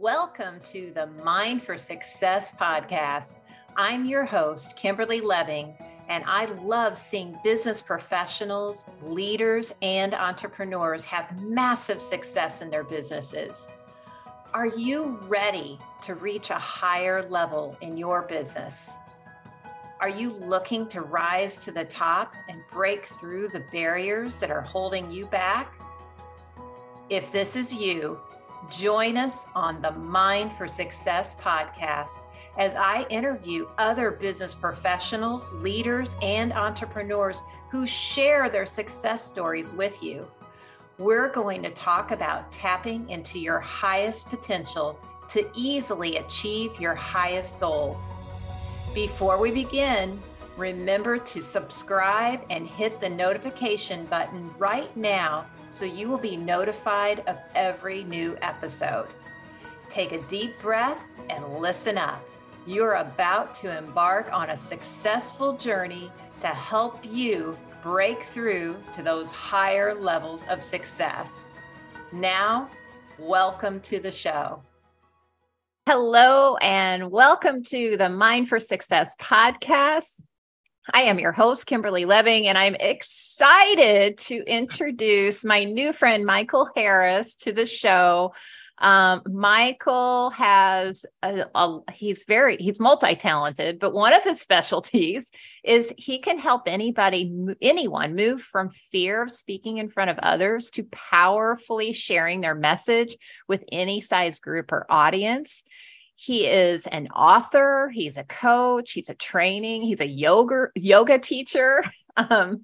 Welcome to the Mind for Success podcast. I'm your host, Kimberly Leving, and I love seeing business professionals, leaders, and entrepreneurs have massive success in their businesses. Are you ready to reach a higher level in your business? Are you looking to rise to the top and break through the barriers that are holding you back? If this is you, join us on the Mind for Success podcast as I interview other business professionals, leaders, and entrepreneurs who share their success stories with you. We're going to talk about tapping into your highest potential to easily achieve your highest goals. Before we begin, remember to subscribe and hit the notification button right now so you will be notified of every new episode. Take a deep breath and listen up. You're about to embark on a successful journey to help you break through to those higher levels of success. Now, welcome to the show. Hello, and welcome to the Mind for Success podcast. I am your host, Kimberly Leving, and I'm excited to introduce my new friend, Michael Harris, to the show. Um, Michael has a, a, he's very he's multi-talented, but one of his specialties is he can help anybody anyone move from fear of speaking in front of others to powerfully sharing their message with any size group or audience. He is an author, he's a coach, he's a training, he's a yoga yoga teacher. Um,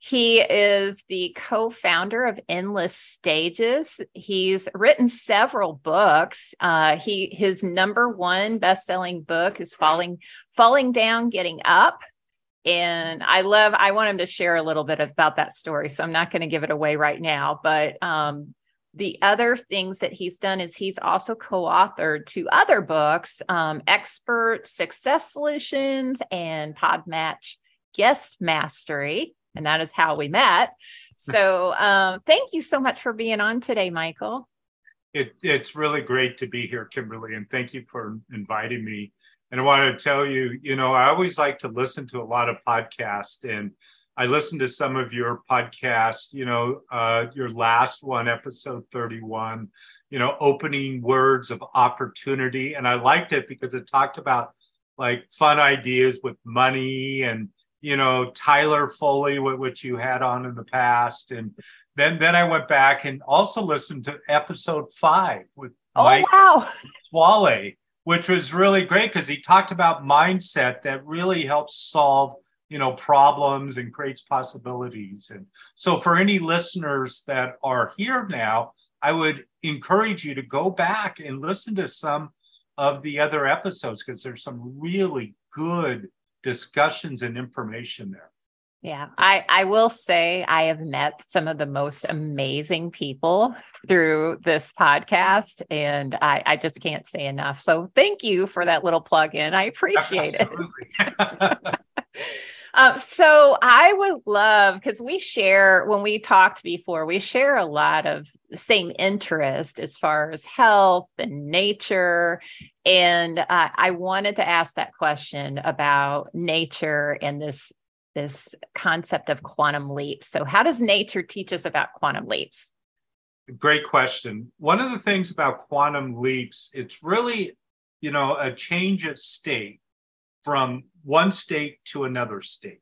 he is the co founder of Endless Stages. He's written several books. Uh, he his number one best selling book is Falling Falling Down, Getting Up. And I love, I want him to share a little bit about that story. So I'm not going to give it away right now. But um, the other things that he's done is he's also co-authored two other books um, expert success solutions and podmatch guest mastery and that is how we met. So um, thank you so much for being on today, Michael. It, it's really great to be here, Kimberly, and thank you for inviting me. And I want to tell you, you know, I always like to listen to a lot of podcasts, and I listened to some of your podcasts. You know, uh, your last one, episode thirty-one. You know, opening words of opportunity, and I liked it because it talked about like fun ideas with money and you know Tyler Foley, which you had on in the past, and then then I went back and also listened to episode five with oh Mike wow Swale, which was really great because he talked about mindset that really helps solve you know problems and creates possibilities. And so for any listeners that are here now, I would encourage you to go back and listen to some of the other episodes because there's some really good discussions and information there. Yeah, I, I will say I have met some of the most amazing people through this podcast, and I, I just can't say enough. So thank you for that little plug in. I appreciate it. Um, so I would love because we share when we talked before, we share a lot of same interest as far as health and nature. And uh, I wanted to ask that question about nature and this this concept of quantum leaps. So, how does nature teach us about quantum leaps? Great question. One of the things about quantum leaps, it's really, you know, a change of state from one state to another state,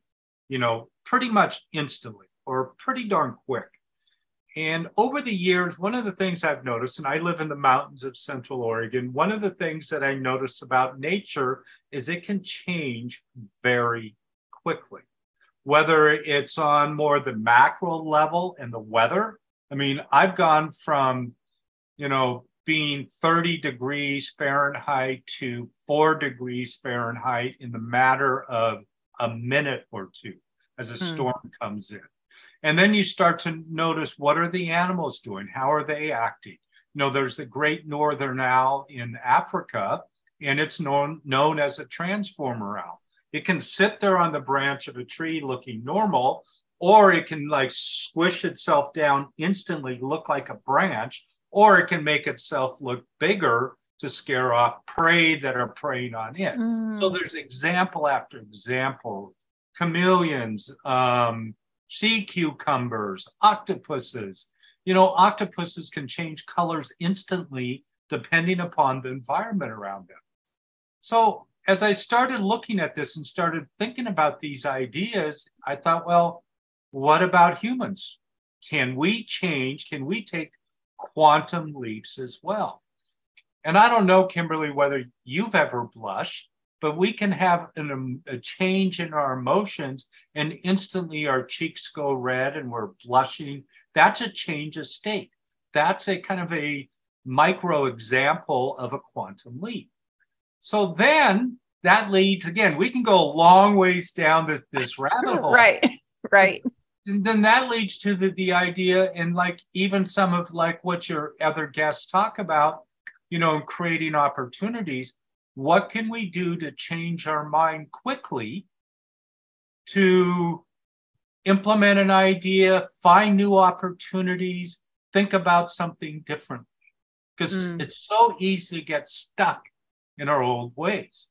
you know, pretty much instantly or pretty darn quick. And over the years, one of the things I've noticed, and I live in the mountains of Central Oregon, one of the things that I notice about nature is it can change very quickly. Whether it's on more the macro level and the weather. I mean, I've gone from, you know, being 30 degrees Fahrenheit to four degrees Fahrenheit in the matter of a minute or two as a hmm. storm comes in. And then you start to notice what are the animals doing? How are they acting? You know, there's the great northern owl in Africa, and it's known, known as a transformer owl. It can sit there on the branch of a tree looking normal, or it can like squish itself down instantly, look like a branch, or it can make itself look bigger to scare off prey that are preying on it. Mm. So there's example after example chameleons, um, sea cucumbers, octopuses. You know, octopuses can change colors instantly depending upon the environment around them. So as I started looking at this and started thinking about these ideas, I thought, well, what about humans? Can we change? Can we take quantum leaps as well? And I don't know, Kimberly, whether you've ever blushed, but we can have an, um, a change in our emotions and instantly our cheeks go red and we're blushing. That's a change of state. That's a kind of a micro example of a quantum leap. So then that leads again, we can go a long ways down this, this rabbit hole. Right, right. And then that leads to the, the idea, and like even some of like what your other guests talk about, you know, creating opportunities. What can we do to change our mind quickly to implement an idea, find new opportunities, think about something differently? Because Mm. it's so easy to get stuck in our old ways.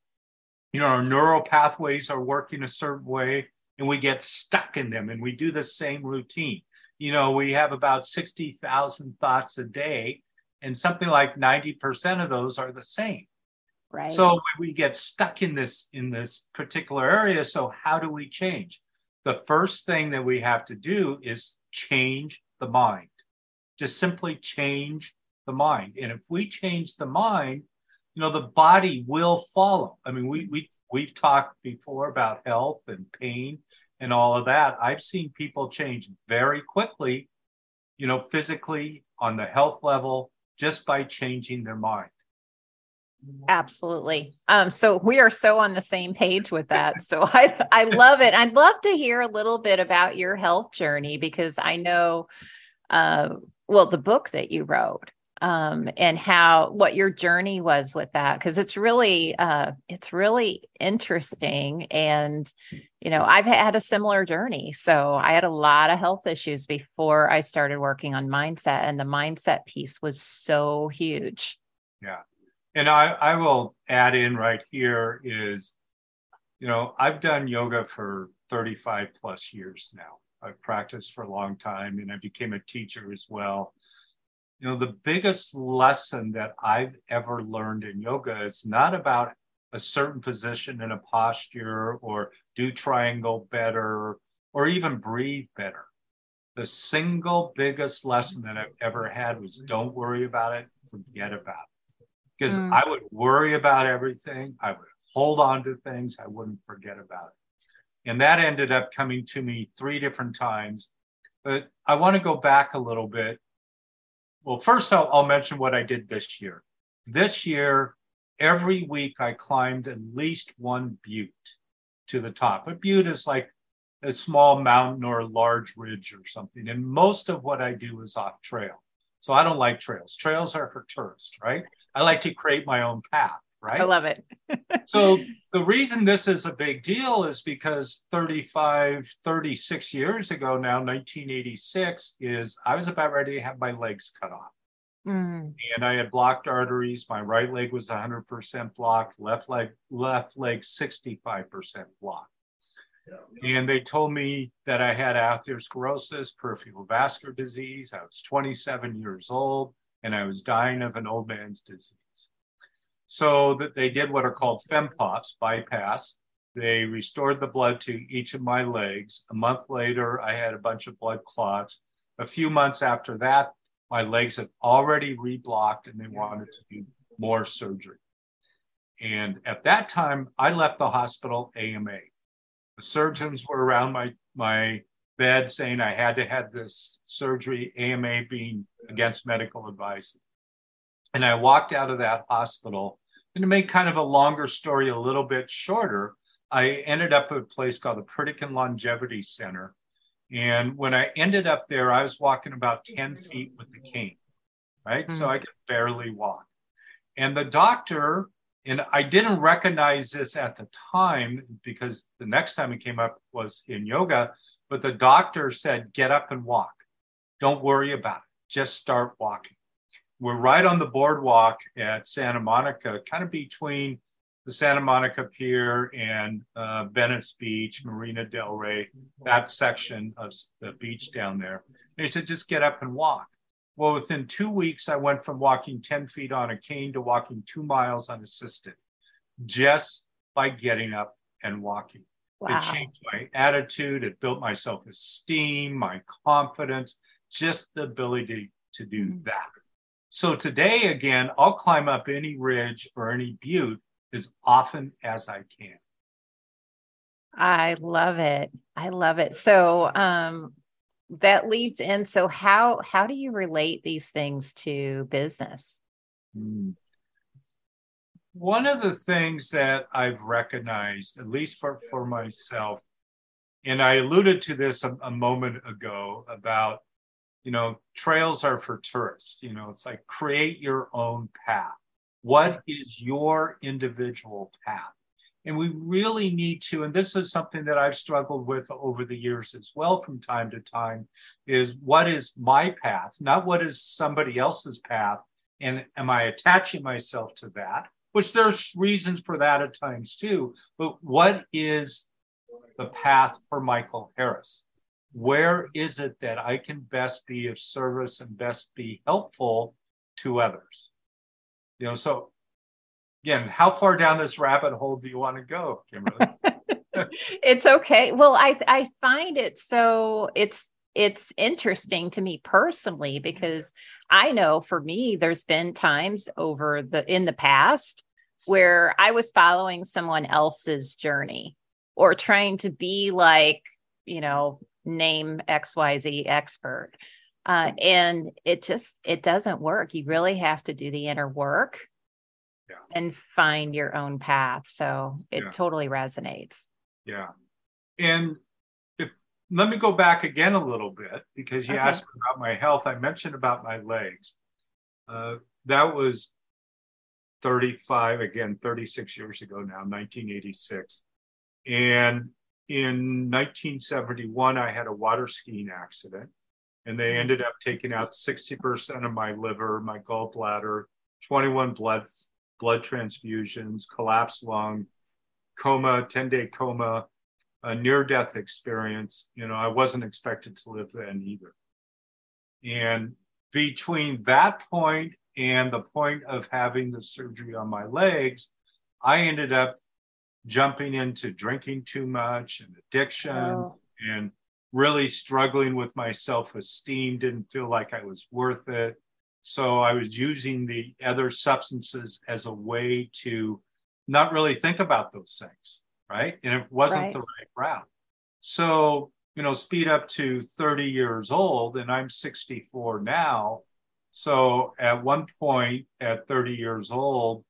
You know, our neural pathways are working a certain way and we get stuck in them and we do the same routine. You know, we have about 60,000 thoughts a day and something like 90% of those are the same. Right. So we get stuck in this in this particular area. So how do we change? The first thing that we have to do is change the mind. Just simply change the mind. And if we change the mind, you know, the body will follow. I mean, we we we've talked before about health and pain and all of that. I've seen people change very quickly, you know, physically on the health level just by changing their mind. Absolutely. Um, so we are so on the same page with that. So I I love it. I'd love to hear a little bit about your health journey because I know uh well the book that you wrote um and how what your journey was with that because it's really uh it's really interesting and you know I've had a similar journey so I had a lot of health issues before I started working on mindset and the mindset piece was so huge Yeah. And I, I will add in right here is, you know, I've done yoga for 35 plus years now. I've practiced for a long time and I became a teacher as well. You know, the biggest lesson that I've ever learned in yoga is not about a certain position in a posture or do triangle better or even breathe better. The single biggest lesson that I've ever had was don't worry about it, forget about it because Mm. I would worry about everything. I would hold on to things. I wouldn't forget about it. And that ended up coming to me three different times. But I want to go back a little bit. Well, first, I'll, I'll mention what I did this year. This year, every week, I climbed at least one butte to the top. A butte is like a small mountain or a large ridge or something. And most of what I do is off trail. So I don't like trails. Trails are for tourists, right? I like to create my own path, right? I love it. So the reason this is a big deal is because 35 36 years ago now 1986 is i was about ready to have my legs cut off. Mm. and i had blocked arteries. My right leg was 100% blocked. Left leg left leg 65% blocked. And they told me that i had atherosclerosis peripheral vascular disease. I was 27 years old and i was dying of an old man's disease so that they did what are called fempops bypass. They restored the blood to each of my legs. A month later i had a bunch of blood clots. A few months after that my legs had already reblocked and they wanted to do more surgery. And at that time i left the hospital ama the surgeons were around my my bed saying i had to have this surgery ama being against medical advice and I walked out of that hospital. And to make kind of a longer story a little bit shorter, I ended up at a place called the Pritikin Longevity Center. And when I ended up there, I was walking about 10 feet with the cane, right? So hmm. I could barely walk. And the doctor, and I didn't recognize this at the time because the next time it came up was in yoga, but the doctor said, get up and walk. Don't worry about it. Just start walking. We're right on the boardwalk at Santa Monica, kind of between the Santa Monica Pier and uh, Venice Beach, Marina Del Rey, that section of the beach down there. And he said, just get up and walk. Well, within two weeks, I went from walking 10 feet on a cane to walking two miles unassisted just by getting up and walking. Wow. It changed my attitude. It built my self esteem, my confidence, just the ability to do mm-hmm. that. So today, again, I'll climb up any ridge or any butte as often as I can. I love it. I love it. So um, that leads in. So how how do you relate these things to business? Mm. One of the things that I've recognized, at least for, for myself, and I alluded to this a, a moment ago about, you know, trails are for tourists. You know, it's like create your own path. What is your individual path? And we really need to, and this is something that I've struggled with over the years as well from time to time, is what is my path, not what is somebody else's path. And am I attaching myself to that? Which there's reasons for that at times too. But what is the path for Michael Harris? Where is it that I can best be of service and best be helpful to others? You know, so again, how far down this rabbit hole do you want to go, Kimberly? it's okay. Well, I I find it so it's it's interesting to me personally because I know for me there's been times over the in the past where I was following someone else's journey or trying to be like, you know, name XYZ expert. Uh, and it just it doesn't work. You really have to do the inner work yeah. and find your own path. So it yeah. totally resonates. Yeah. And if let me go back again a little bit because you okay. asked about my health. I mentioned about my legs. Uh, that was 35, again, 36 years ago now, 1986. And in 1971, I had a water skiing accident, and they mm-hmm. ended up taking out 60% of my liver, my gallbladder, 21 blood blood transfusions, collapsed lung, coma, 10 day coma, a near death experience. You know, I wasn't expected to live then either. And between that point and the point of having the surgery on my legs, I ended up jumping into drinking too much and addiction oh. and really struggling with my self esteem, didn't feel like I was worth it. So I was using the other substances as a way to not really think about those things, right? And it wasn't right. the right route. So, you know, speed up to 30 years old, and I'm 64 now. So at one point at 30 years old,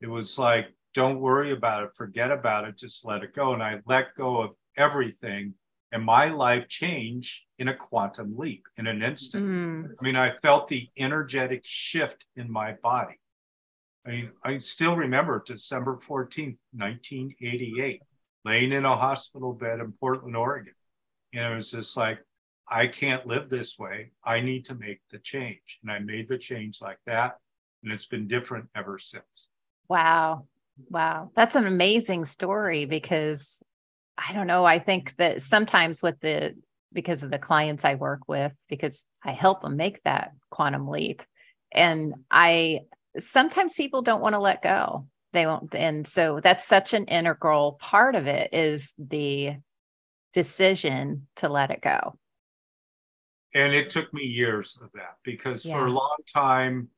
it was like, don't worry about it, forget about it, just let it go. And I let go of everything and my life changed in a quantum leap in an instant. Mm. I mean, I felt the energetic shift in my body. I mean, I still remember December 14th, 1988, laying in a hospital bed in Portland, Oregon. And it was just like, I can't live this way. I need to make the change. And I made the change like that. And it's been different ever since. Wow. Wow. That's an amazing story because I don't know. I think that sometimes with the, because of the clients I work with, because I help them make that quantum leap. And I, sometimes people don't want to let go. They won't. And so that's such an integral part of it is the decision to let it go. And it took me years of that because yeah. for a long time,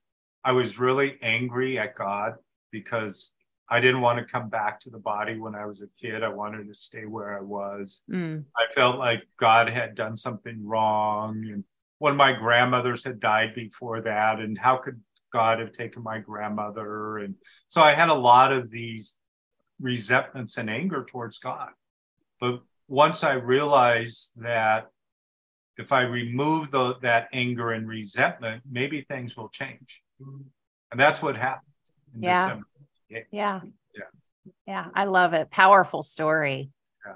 I was really angry at God because I didn't want to come back to the body when I was a kid. I wanted to stay where I was. Mm. I felt like God had done something wrong. And one of my grandmothers had died before that. And how could God have taken my grandmother? And so I had a lot of these resentments and anger towards God. But once I realized that if I remove the, that anger and resentment, maybe things will change. And that's what happened in yeah. December. Yeah. Yeah. Yeah. I love it. Powerful story. Yeah.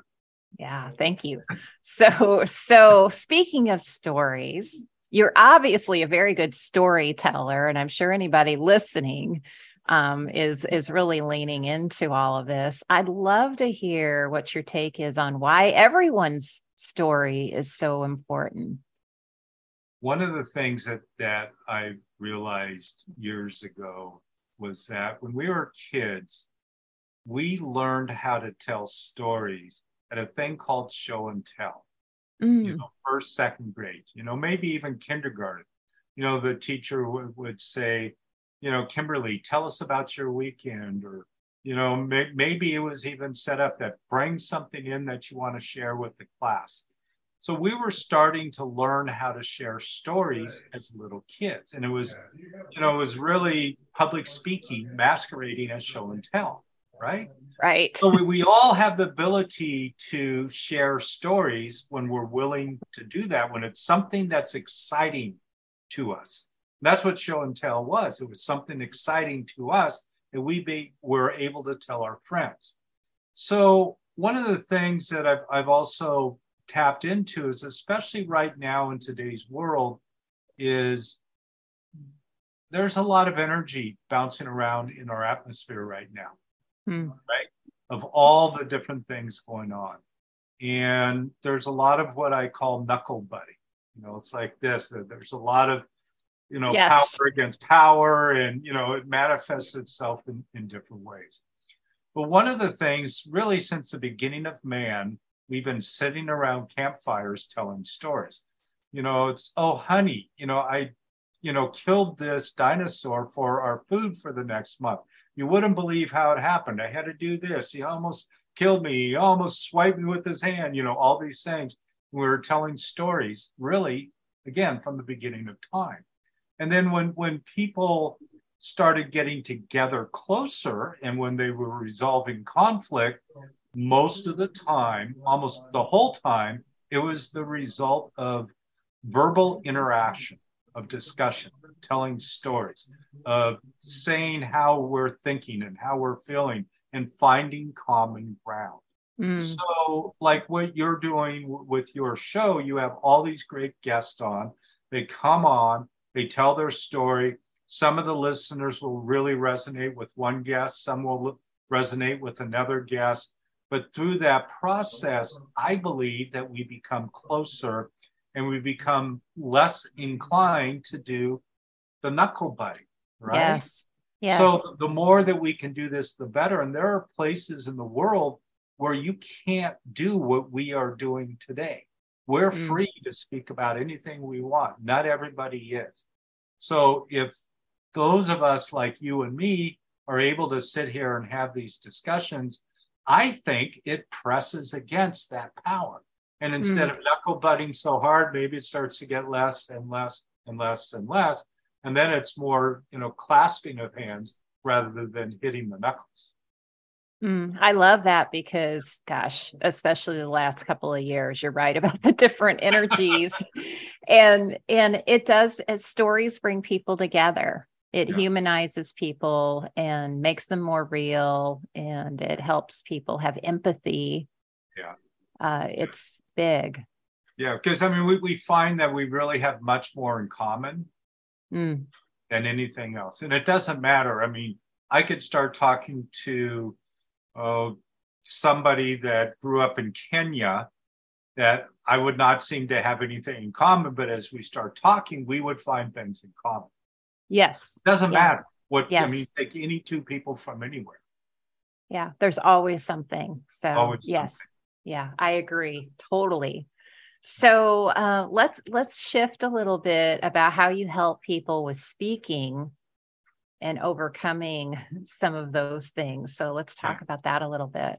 yeah thank you. So, so speaking of stories, you're obviously a very good storyteller, and I'm sure anybody listening um, is is really leaning into all of this. I'd love to hear what your take is on why everyone's story is so important. One of the things that that I realized years ago was that when we were kids, we learned how to tell stories at a thing called show and tell. Mm. You know, first, second grade, you know, maybe even kindergarten. You know, the teacher w- would say, you know, Kimberly, tell us about your weekend, or you know, may- maybe it was even set up that bring something in that you want to share with the class. So we were starting to learn how to share stories as little kids, and it was, you know, it was really public speaking masquerading as show and tell, right? Right. So we, we all have the ability to share stories when we're willing to do that, when it's something that's exciting to us. That's what show and tell was. It was something exciting to us that we be, were able to tell our friends. So one of the things that I've, I've also tapped into is, especially right now in today's world, is there's a lot of energy bouncing around in our atmosphere right now, hmm. right? Of all the different things going on. And there's a lot of what I call knuckle butting. You know, it's like this. There's a lot of you know, yes. power against power, and you know, it manifests itself in, in different ways. But one of the things, really, since the beginning of man, we've been sitting around campfires telling stories. You know, it's oh, honey, you know, I, you know, killed this dinosaur for our food for the next month. You wouldn't believe how it happened. I had to do this. He almost killed me. He almost swiped me with his hand. You know, all these things. We we're telling stories, really, again, from the beginning of time. And then when when people started getting together closer and when they were resolving conflict, most of the time, almost the whole time, it was the result of verbal interaction, of discussion, telling stories, of saying how we're thinking and how we're feeling and finding common ground. Mm. So, like what you're doing with your show, you have all these great guests on. They come on, they tell their story. Some of the listeners will really resonate with one guest, some will resonate with another guest. But through that process, I believe that we become closer and we become less inclined to do the knuckle butting, right? Yes. Yes. So the more that we can do this, the better. And there are places in the world where you can't do what we are doing today. We're mm. free to speak about anything we want. Not everybody is. So if those of us like you and me are able to sit here and have these discussions, I think it presses against that power. And instead mm. of knuckle butting so hard, maybe it starts to get less and less and less and less. And then it's more, you know, clasping of hands rather than hitting the knuckles. Mm, I love that because, gosh, especially the last couple of years, you're right about the different energies, and and it does as stories bring people together. It yeah. humanizes people and makes them more real, and it helps people have empathy. Yeah, uh, it's big. Yeah, because I mean, we we find that we really have much more in common mm. than anything else, and it doesn't matter. I mean, I could start talking to uh, somebody that grew up in Kenya that I would not seem to have anything in common, but as we start talking, we would find things in common. Yes. It doesn't yeah. matter what yes. I mean, take any two people from anywhere. Yeah, there's always something. So always yes. Something. Yeah, I agree totally. So uh, let's let's shift a little bit about how you help people with speaking and overcoming some of those things. So let's talk yeah. about that a little bit.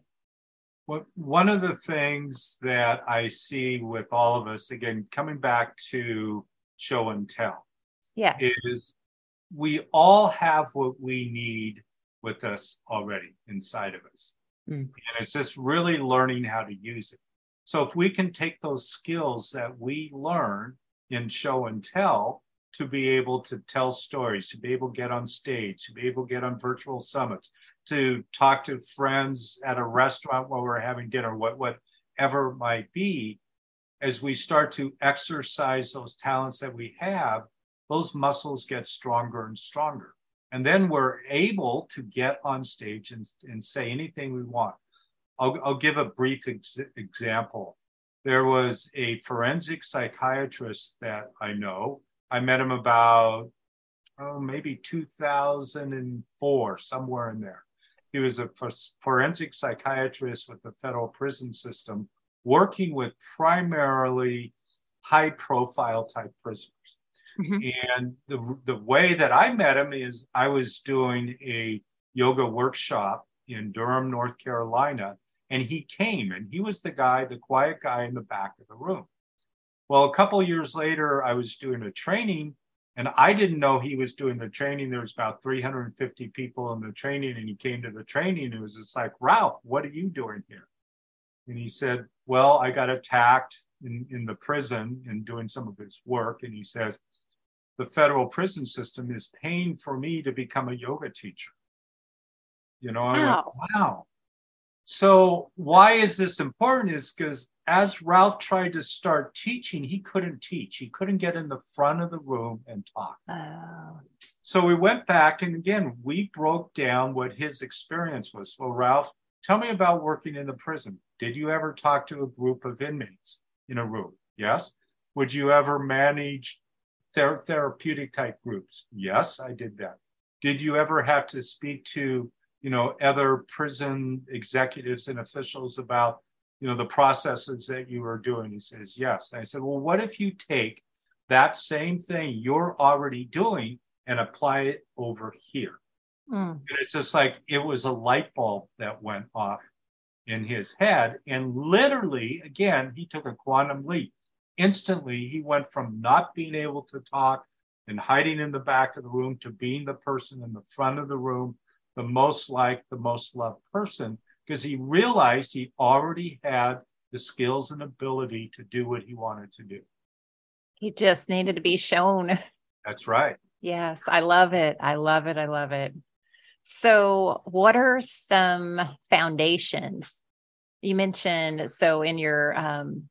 Well, one of the things that I see with all of us, again, coming back to show and tell, yes, is we all have what we need with us already inside of us. Mm. And it's just really learning how to use it. So if we can take those skills that we learn in show and tell to be able to tell stories, to be able to get on stage, to be able to get on virtual summits, to talk to friends at a restaurant while we're having dinner, what whatever might be. as we start to exercise those talents that we have, those muscles get stronger and stronger. And then we're able to get on stage and, and say anything we want. I'll, I'll give a brief ex- example. There was a forensic psychiatrist that I know. I met him about, oh, maybe 2004, somewhere in there. He was a forensic psychiatrist with the federal prison system, working with primarily high profile type prisoners. Mm-hmm. And the, the way that I met him is I was doing a yoga workshop in Durham, North Carolina, and he came and he was the guy, the quiet guy in the back of the room. Well, a couple years later, I was doing a training and I didn't know he was doing the training. There was about 350 people in the training, and he came to the training. It was just like, Ralph, what are you doing here? And he said, Well, I got attacked in, in the prison and doing some of his work. And he says, The federal prison system is paying for me to become a yoga teacher. You know, I wow. went, Wow. So, why is this important? Is because as Ralph tried to start teaching, he couldn't teach. He couldn't get in the front of the room and talk. Oh. So we went back and again, we broke down what his experience was. Well, Ralph, tell me about working in the prison. Did you ever talk to a group of inmates in a room? Yes. Would you ever manage ther- therapeutic type groups? Yes, I did that. Did you ever have to speak to, you know, other prison executives and officials about you know, the processes that you are doing? He says, yes. And I said, well, what if you take that same thing you're already doing and apply it over here? Mm. And it's just like it was a light bulb that went off in his head. And literally, again, he took a quantum leap. Instantly, he went from not being able to talk and hiding in the back of the room to being the person in the front of the room, the most liked, the most loved person because he realized he already had the skills and ability to do what he wanted to do. He just needed to be shown. That's right. Yes, I love it. I love it. I love it. So, what are some foundations? You mentioned so in your um,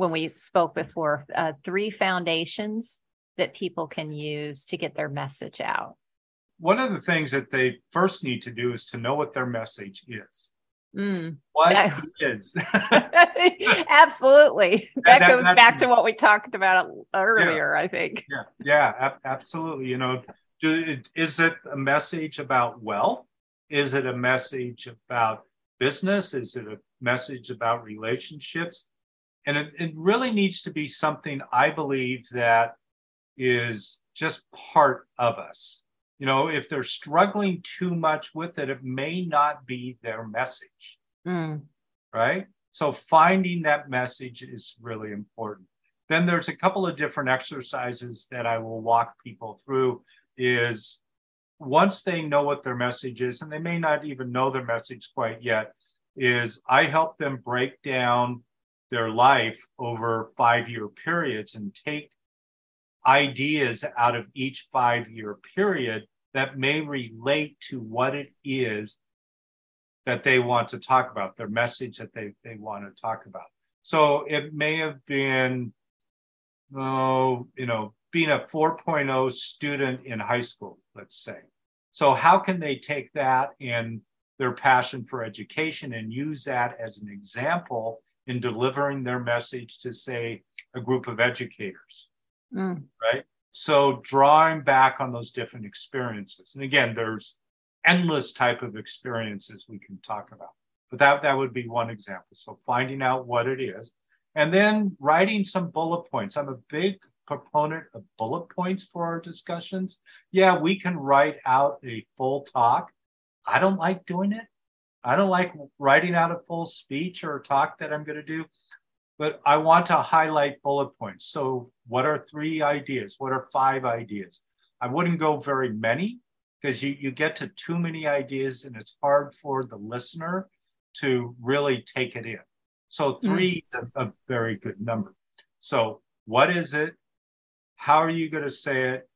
when we spoke before, uh, three foundations that people can use to get their message out one of the things that they first need to do is to know what their message is. Mm, what that, is? absolutely. That, that goes back to what we talked about earlier, yeah, I think. Yeah, yeah, ab- absolutely. You know, do, is it a message about wealth? Is it a message about business? Is it a message about relationships? And it, it really needs to be something I believe that is just part of us you know, if they're struggling too much with it, it may not be their message. Mm. Right. So finding that message is really important. Then there's a couple of different exercises that I will walk people through is once they know what their message is, and they may not even know their message quite yet, is I help them break down their life over five year periods and take ideas out of each five year period that may relate to what it is that they want to talk about, their message that they, they want to talk about. So it may have been, oh, you know, being a 4.0 student in high school, let's say. So how can they take that and their passion for education and use that as an example in delivering their message to, say, a group of educators? Mm. Right. So drawing back on those different experiences. And again, there's endless type of experiences we can talk about. But that, that would be one example. So finding out what it is and then writing some bullet points. I'm a big proponent of bullet points for our discussions. Yeah, we can write out a full talk. I don't like doing it. I don't like writing out a full speech or talk that I'm going to do but I want to highlight bullet points. So, what are three ideas? What are five ideas? I wouldn't go very many because you, you get to too many ideas and it's hard for the listener to really take it in. So, hmm. three mm. is a, a very good number. So, what is it? How are you going to say it?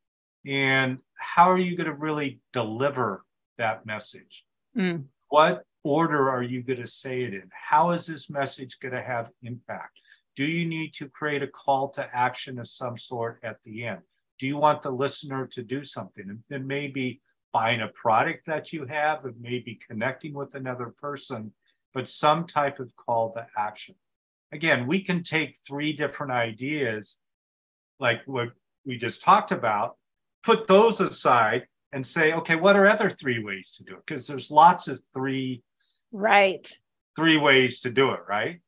And how are you going to really deliver that message? Mm. What order are you going to say it in? How is this message going to have impact? Do you need to create a call to action of some sort at the end? Do you want the listener to do something? And it may be buying a product that you have, it may be connecting with another person, but some type of call to action. Again, we can take three different ideas, like what we just talked about, put those aside and say, okay, what are other three ways to do it? Because there's lots of three right three ways to do it, right?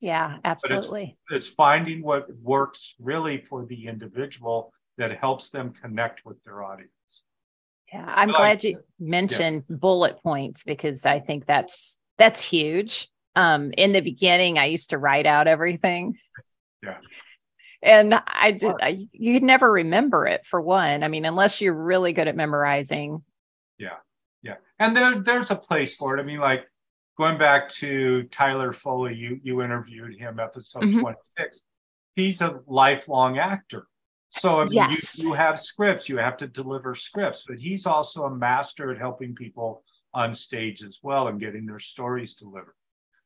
Yeah, absolutely. It's, it's, finding what works really for the individual that helps them connect with their audience. Yeah, I'm glad you mentioned yeah. bullet points because I think that's that's huge. Um, in the beginning, I used to write out everything. Yeah. And I did, I, you would never remember it for one. I mean, unless you're really good at memorizing. Yeah. Yeah. And there, there's a place for it. I mean, like going back to Tyler Foley, you, you interviewed him episode mm-hmm. 26. He's a lifelong actor. So I mean, yes. you, you have scripts, you have to deliver scripts, but he's also a master at helping people on stage as well and getting their stories delivered.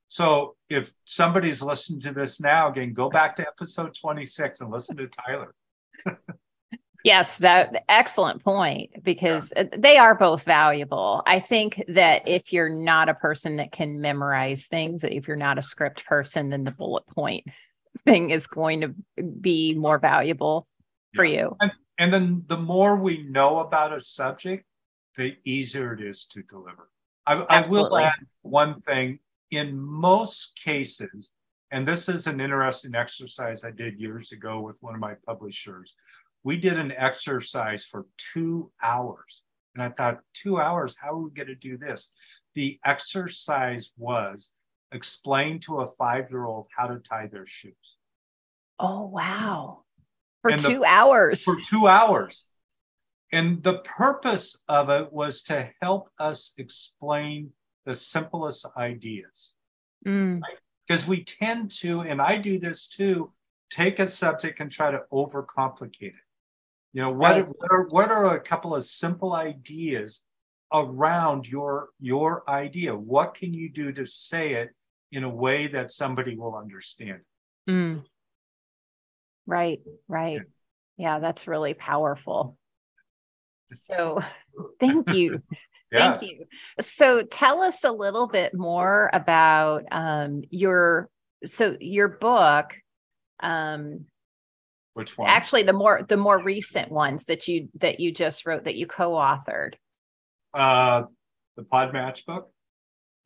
So if somebody's listening to this now, again, go back to episode 26 and listen to Tyler. yes, that excellent point because yeah. they are both valuable. I think that if you're not a person that can memorize things, if you're not a script person, then the bullet point thing is going to be more valuable for yeah. you. And, and then the more we know about a subject, the easier it is to deliver. I, I will add one thing in most cases, and this is an interesting exercise I did years ago with one of my publishers. We did an exercise for two hours. And I thought, two hours, how are we going to do this? The exercise was explain to a five year old how to tie their shoes. Oh, wow. For and two the, hours. For two hours. And the purpose of it was to help us explain the simplest ideas. Because mm. right? we tend to, and I do this too, take a subject and try to overcomplicate it. You know, what, right. what, are, what are a couple of simple ideas around your your idea? What can you do to say it in a way that somebody will understand? Mm. Right, right. Yeah. yeah, that's really powerful. So thank you. Yeah. Thank you. So tell us a little bit more about um, your so your book. Um, Which one? Actually, the more the more recent ones that you that you just wrote that you co-authored. Uh, the Podmatch book.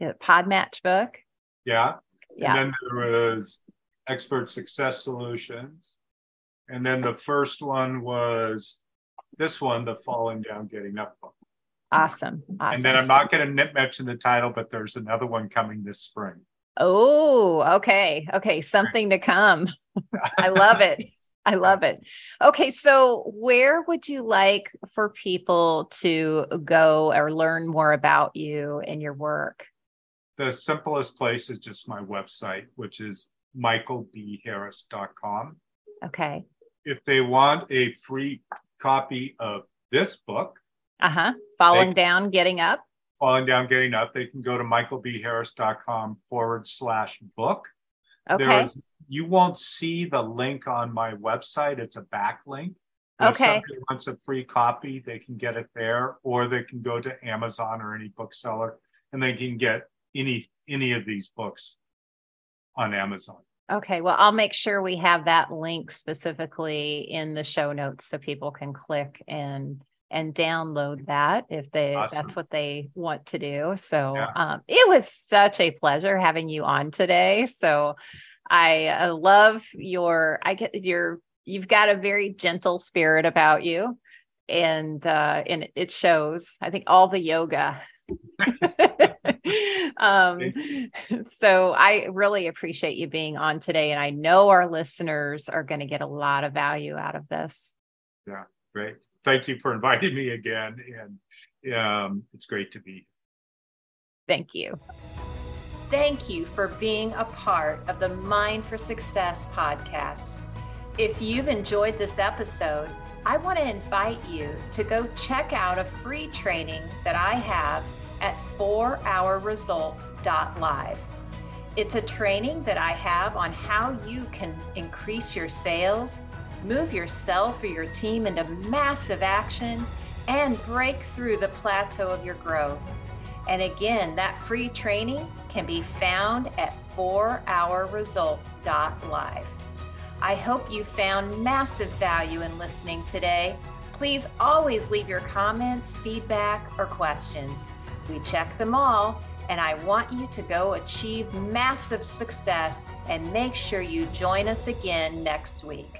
Yeah, Podmatch book. Yeah. Yeah. And then there was Expert Success Solutions, and then the first one was this one, the Falling Down, Getting Up book. Awesome. awesome. And then I'm not going to mention the title, but there's another one coming this spring. Oh, okay. Okay. Something to come. I love it. I love it. Okay. So, where would you like for people to go or learn more about you and your work? The simplest place is just my website, which is michaelbharris.com. Okay. If they want a free copy of this book, uh-huh. Falling they, down, getting up. Falling down, getting up. They can go to michaelbharris.com forward slash book. Okay. You won't see the link on my website. It's a backlink. Okay. If somebody wants a free copy, they can get it there, or they can go to Amazon or any bookseller and they can get any any of these books on Amazon. Okay, well, I'll make sure we have that link specifically in the show notes so people can click and and download that if they awesome. that's what they want to do. So yeah. um, it was such a pleasure having you on today. So I uh, love your I get your you've got a very gentle spirit about you and uh and it shows i think all the yoga um so i really appreciate you being on today and i know our listeners are going to get a lot of value out of this yeah great thank you for inviting me again. And um, it's great to be. here. Thank you. Thank you for being a part of the Mind for Success podcast. If you've enjoyed this episode, I want to invite you to go check out a free training that I have at 4hourresults.live. It's a training that I have on how you can increase your sales, move yourself or your team into massive action, and break through the plateau of your growth. And again, that free training can be found at 4hourresults.live. I hope you found massive value in listening today. Please always leave your comments, feedback, or questions. We check them all, and I want you to go achieve massive success and make sure you join us again next week.